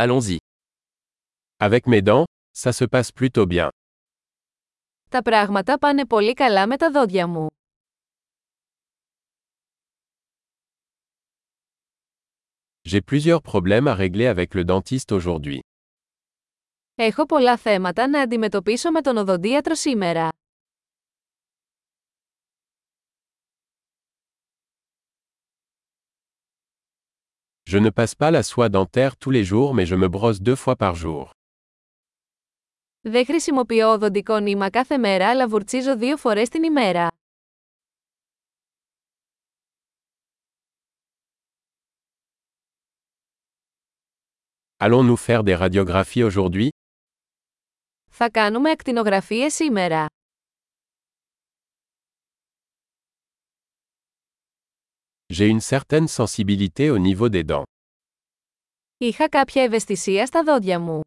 Allons-y. Avec mes dents, ça se passe plutôt bien. Τα πράγματα πάνε πολύ καλά με τα δόντια μου. J'ai plusieurs problèmes à régler avec le dentiste aujourd'hui. Έχω πολλά θέματα να αντιμετωπίσω με τον οδοντίατρο σήμερα. Je ne passe pas la soie dentaire tous les jours mais je me brosse deux fois par jour. Δεν χρησιμοποιώ οδοντικό νήμα κάθε μέρα αλλά βουρτσίζω δύο φορές την ημέρα. Allons-nous faire des radiographies aujourd'hui Θα κάνουμε ακτινογραφίες σήμερα. J'ai une certaine sensibilité au niveau des dents. Είχα κάποια ευαισθησία στα δόντια μου.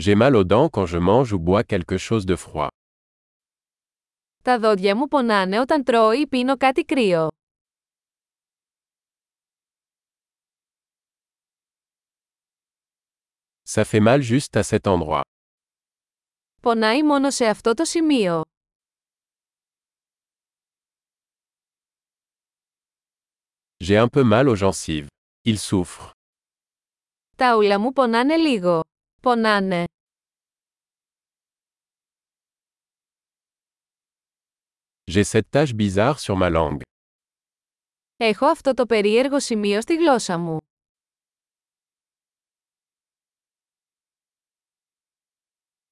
J'ai mal aux dents quand je mange ou bois quelque chose de froid. Τα δόντια μου πονάνε όταν τρώω ή πίνω κάτι κρύο. Ça fait mal juste à cet endroit. Πονάει μόνο σε αυτό το σημείο. J'ai un peu mal aux gencives. Il souffre. Τα ούλα μου πονάνε λίγο. Πονάνε. J'ai cette tache bizarre sur ma langue. Έχω αυτό το περίεργο σημείο στη γλώσσα μου.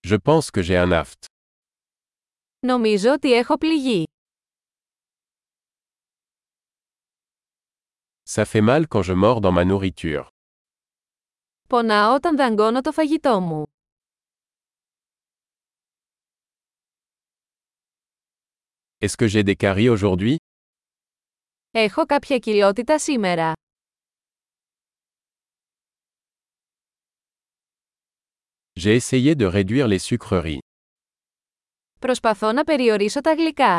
Je pense que j'ai un aft. Νομίζω ότι έχω πληγεί. Ça fait mal quand je mords dans ma nourriture. Πονάω όταν δαγκώνω το φαγητό μου. Est-ce que j'ai des caries aujourd'hui Έχω κάποια κοιλότητα σήμερα. J'ai essayé de réduire les sucreries. Προσπαθώ να περιορίσω τα γλυκά.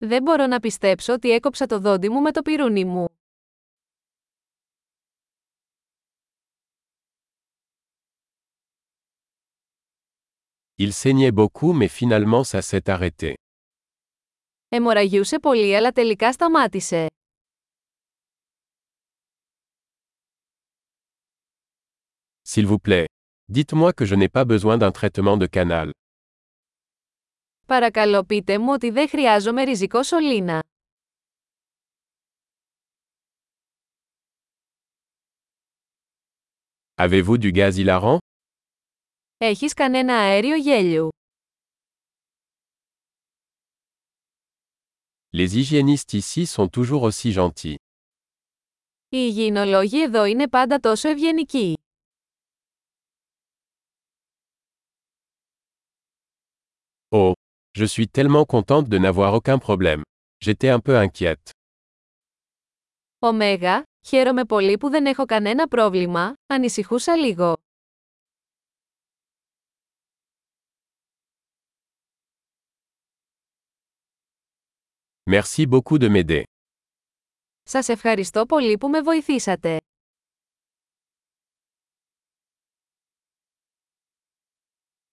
Δεν μπορώ να πιστέψω ότι έκοψα το δόντι μου με το πυρούνι μου. Il saignait beaucoup mais finalement ça s'est arrêté. Εμοραγιούσε πολύ αλλά τελικά σταμάτησε. S'il vous plaît. Dites-moi que je n'ai pas besoin d'un traitement de canal. Παρακαλώ πείτε μου ότι δεν χρειάζομαι ριζικό σωλήνα. Avez-vous du gaz hilarant; Έχεις κανένα αέριο γέλιου; Les hygiénistes ici sont toujours aussi gentils. Οι υγιεινολόγοι εδώ είναι πάντα τόσο ευγενικοί. Oh, je suis tellement contente de n'avoir aucun problème. J'étais un peu inquiète. Ωμέγα, χαίρομαι πολύ που δεν έχω κανένα πρόβλημα, ανησυχούσα λίγο. Merci beaucoup de m'aider. Σας ευχαριστώ πολύ που με βοηθήσατε.